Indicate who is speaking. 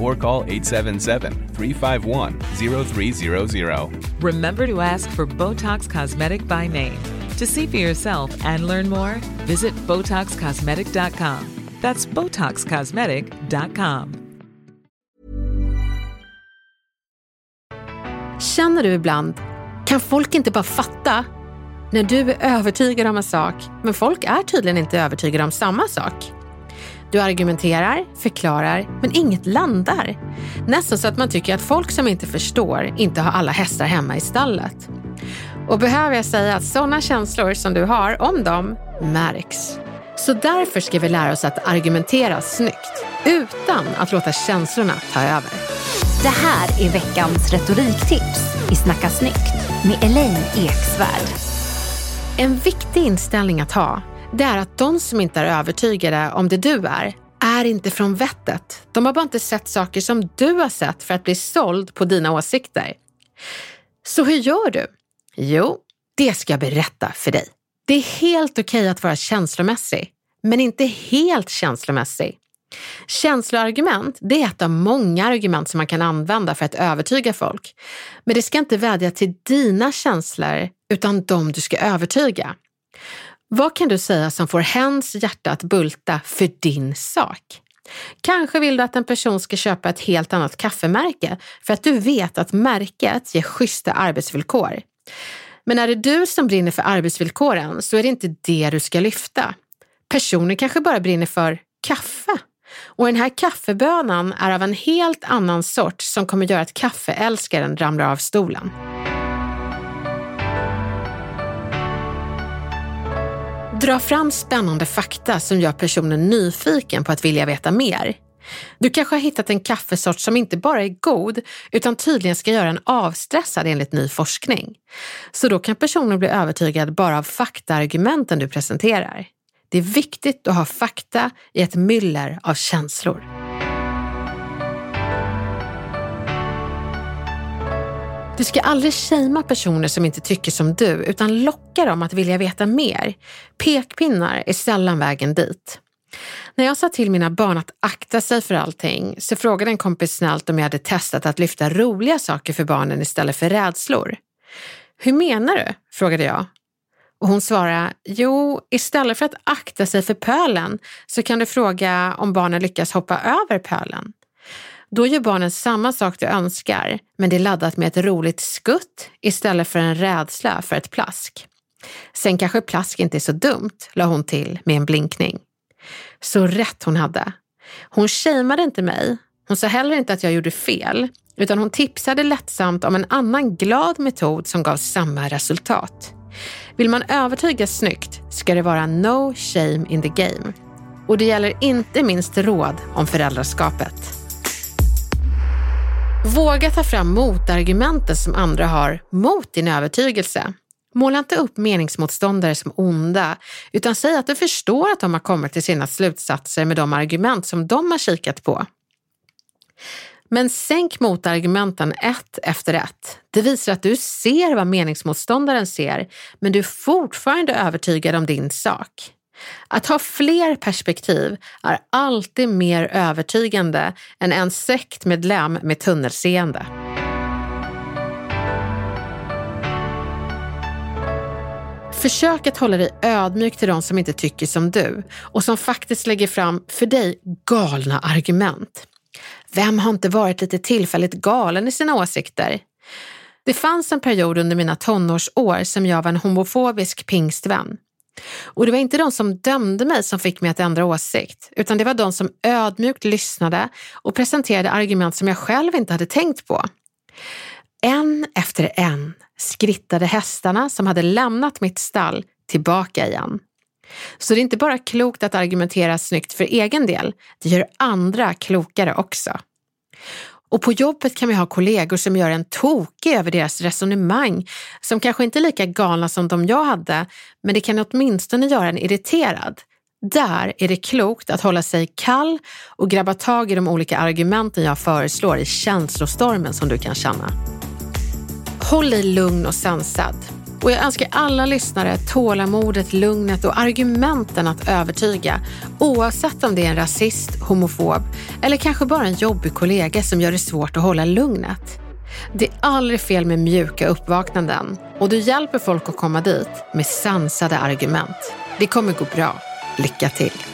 Speaker 1: or call 877-351-0300.
Speaker 2: Remember to ask for Botox Cosmetic by name. To see for yourself and learn more, visit BotoxCosmetic.com. That's BotoxCosmetic.com.
Speaker 3: Känner du ibland, kan folk inte bara fatta? När du är övertygad om en sak, men folk är tydligen inte övertygade om samma sak. Du argumenterar, förklarar, men inget landar. Nästan så att man tycker att folk som inte förstår inte har alla hästar hemma i stallet. Och behöver jag säga att sådana känslor som du har om dem märks. Så därför ska vi lära oss att argumentera snyggt, utan att låta känslorna ta över.
Speaker 4: Det här är veckans retoriktips i Snacka snyggt med Elaine Eksvärd.
Speaker 3: En viktig inställning att ha, det är att de som inte är övertygade om det du är, är inte från vettet. De har bara inte sett saker som du har sett för att bli såld på dina åsikter. Så hur gör du? Jo, det ska jag berätta för dig. Det är helt okej att vara känslomässig, men inte helt känslomässig. Känsloargument det är ett av många argument som man kan använda för att övertyga folk. Men det ska inte vädja till dina känslor utan de du ska övertyga. Vad kan du säga som får hens hjärta att bulta för din sak? Kanske vill du att en person ska köpa ett helt annat kaffemärke för att du vet att märket ger schyssta arbetsvillkor. Men är det du som brinner för arbetsvillkoren så är det inte det du ska lyfta. Personen kanske bara brinner för kaffe. Och den här kaffebönan är av en helt annan sort som kommer göra att kaffeälskaren ramlar av stolen. Dra fram spännande fakta som gör personen nyfiken på att vilja veta mer. Du kanske har hittat en kaffesort som inte bara är god utan tydligen ska göra en avstressad enligt ny forskning. Så då kan personen bli övertygad bara av faktaargumenten du presenterar. Det är viktigt att ha fakta i ett myller av känslor. Du ska aldrig shamea personer som inte tycker som du utan locka dem att vilja veta mer. Pekpinnar är sällan vägen dit. När jag sa till mina barn att akta sig för allting så frågade en kompis snällt om jag hade testat att lyfta roliga saker för barnen istället för rädslor. Hur menar du? frågade jag. Och hon svarade, jo, istället för att akta sig för pölen så kan du fråga om barnen lyckas hoppa över pölen. Då gör barnen samma sak du önskar, men det är laddat med ett roligt skutt istället för en rädsla för ett plask. Sen kanske plask inte är så dumt, la hon till med en blinkning. Så rätt hon hade. Hon shameade inte mig. Hon sa heller inte att jag gjorde fel, utan hon tipsade lättsamt om en annan glad metod som gav samma resultat. Vill man övertyga snyggt ska det vara no shame in the game. Och det gäller inte minst råd om föräldraskapet. Våga ta fram motargumenten som andra har mot din övertygelse. Måla inte upp meningsmotståndare som onda, utan säg att du förstår att de har kommit till sina slutsatser med de argument som de har kikat på. Men sänk motargumenten ett efter ett. Det visar att du ser vad meningsmotståndaren ser, men du är fortfarande övertygad om din sak. Att ha fler perspektiv är alltid mer övertygande än en sektmedlem med tunnelseende. Försök att hålla dig ödmjuk till de som inte tycker som du och som faktiskt lägger fram, för dig, galna argument. Vem har inte varit lite tillfälligt galen i sina åsikter? Det fanns en period under mina tonårsår som jag var en homofobisk pingstvän. Och det var inte de som dömde mig som fick mig att ändra åsikt, utan det var de som ödmjukt lyssnade och presenterade argument som jag själv inte hade tänkt på. En efter en skrittade hästarna som hade lämnat mitt stall tillbaka igen. Så det är inte bara klokt att argumentera snyggt för egen del, det gör andra klokare också. Och på jobbet kan vi ha kollegor som gör en tokig över deras resonemang, som kanske inte är lika galna som de jag hade, men det kan åtminstone göra en irriterad. Där är det klokt att hålla sig kall och grabba tag i de olika argumenten jag föreslår i känslostormen som du kan känna. Håll dig lugn och sansad. Och jag önskar alla lyssnare tålamodet, lugnet och argumenten att övertyga, oavsett om det är en rasist, homofob eller kanske bara en jobbig kollega som gör det svårt att hålla lugnet. Det är aldrig fel med mjuka uppvaknanden och du hjälper folk att komma dit med sansade argument. Det kommer gå bra. Lycka till!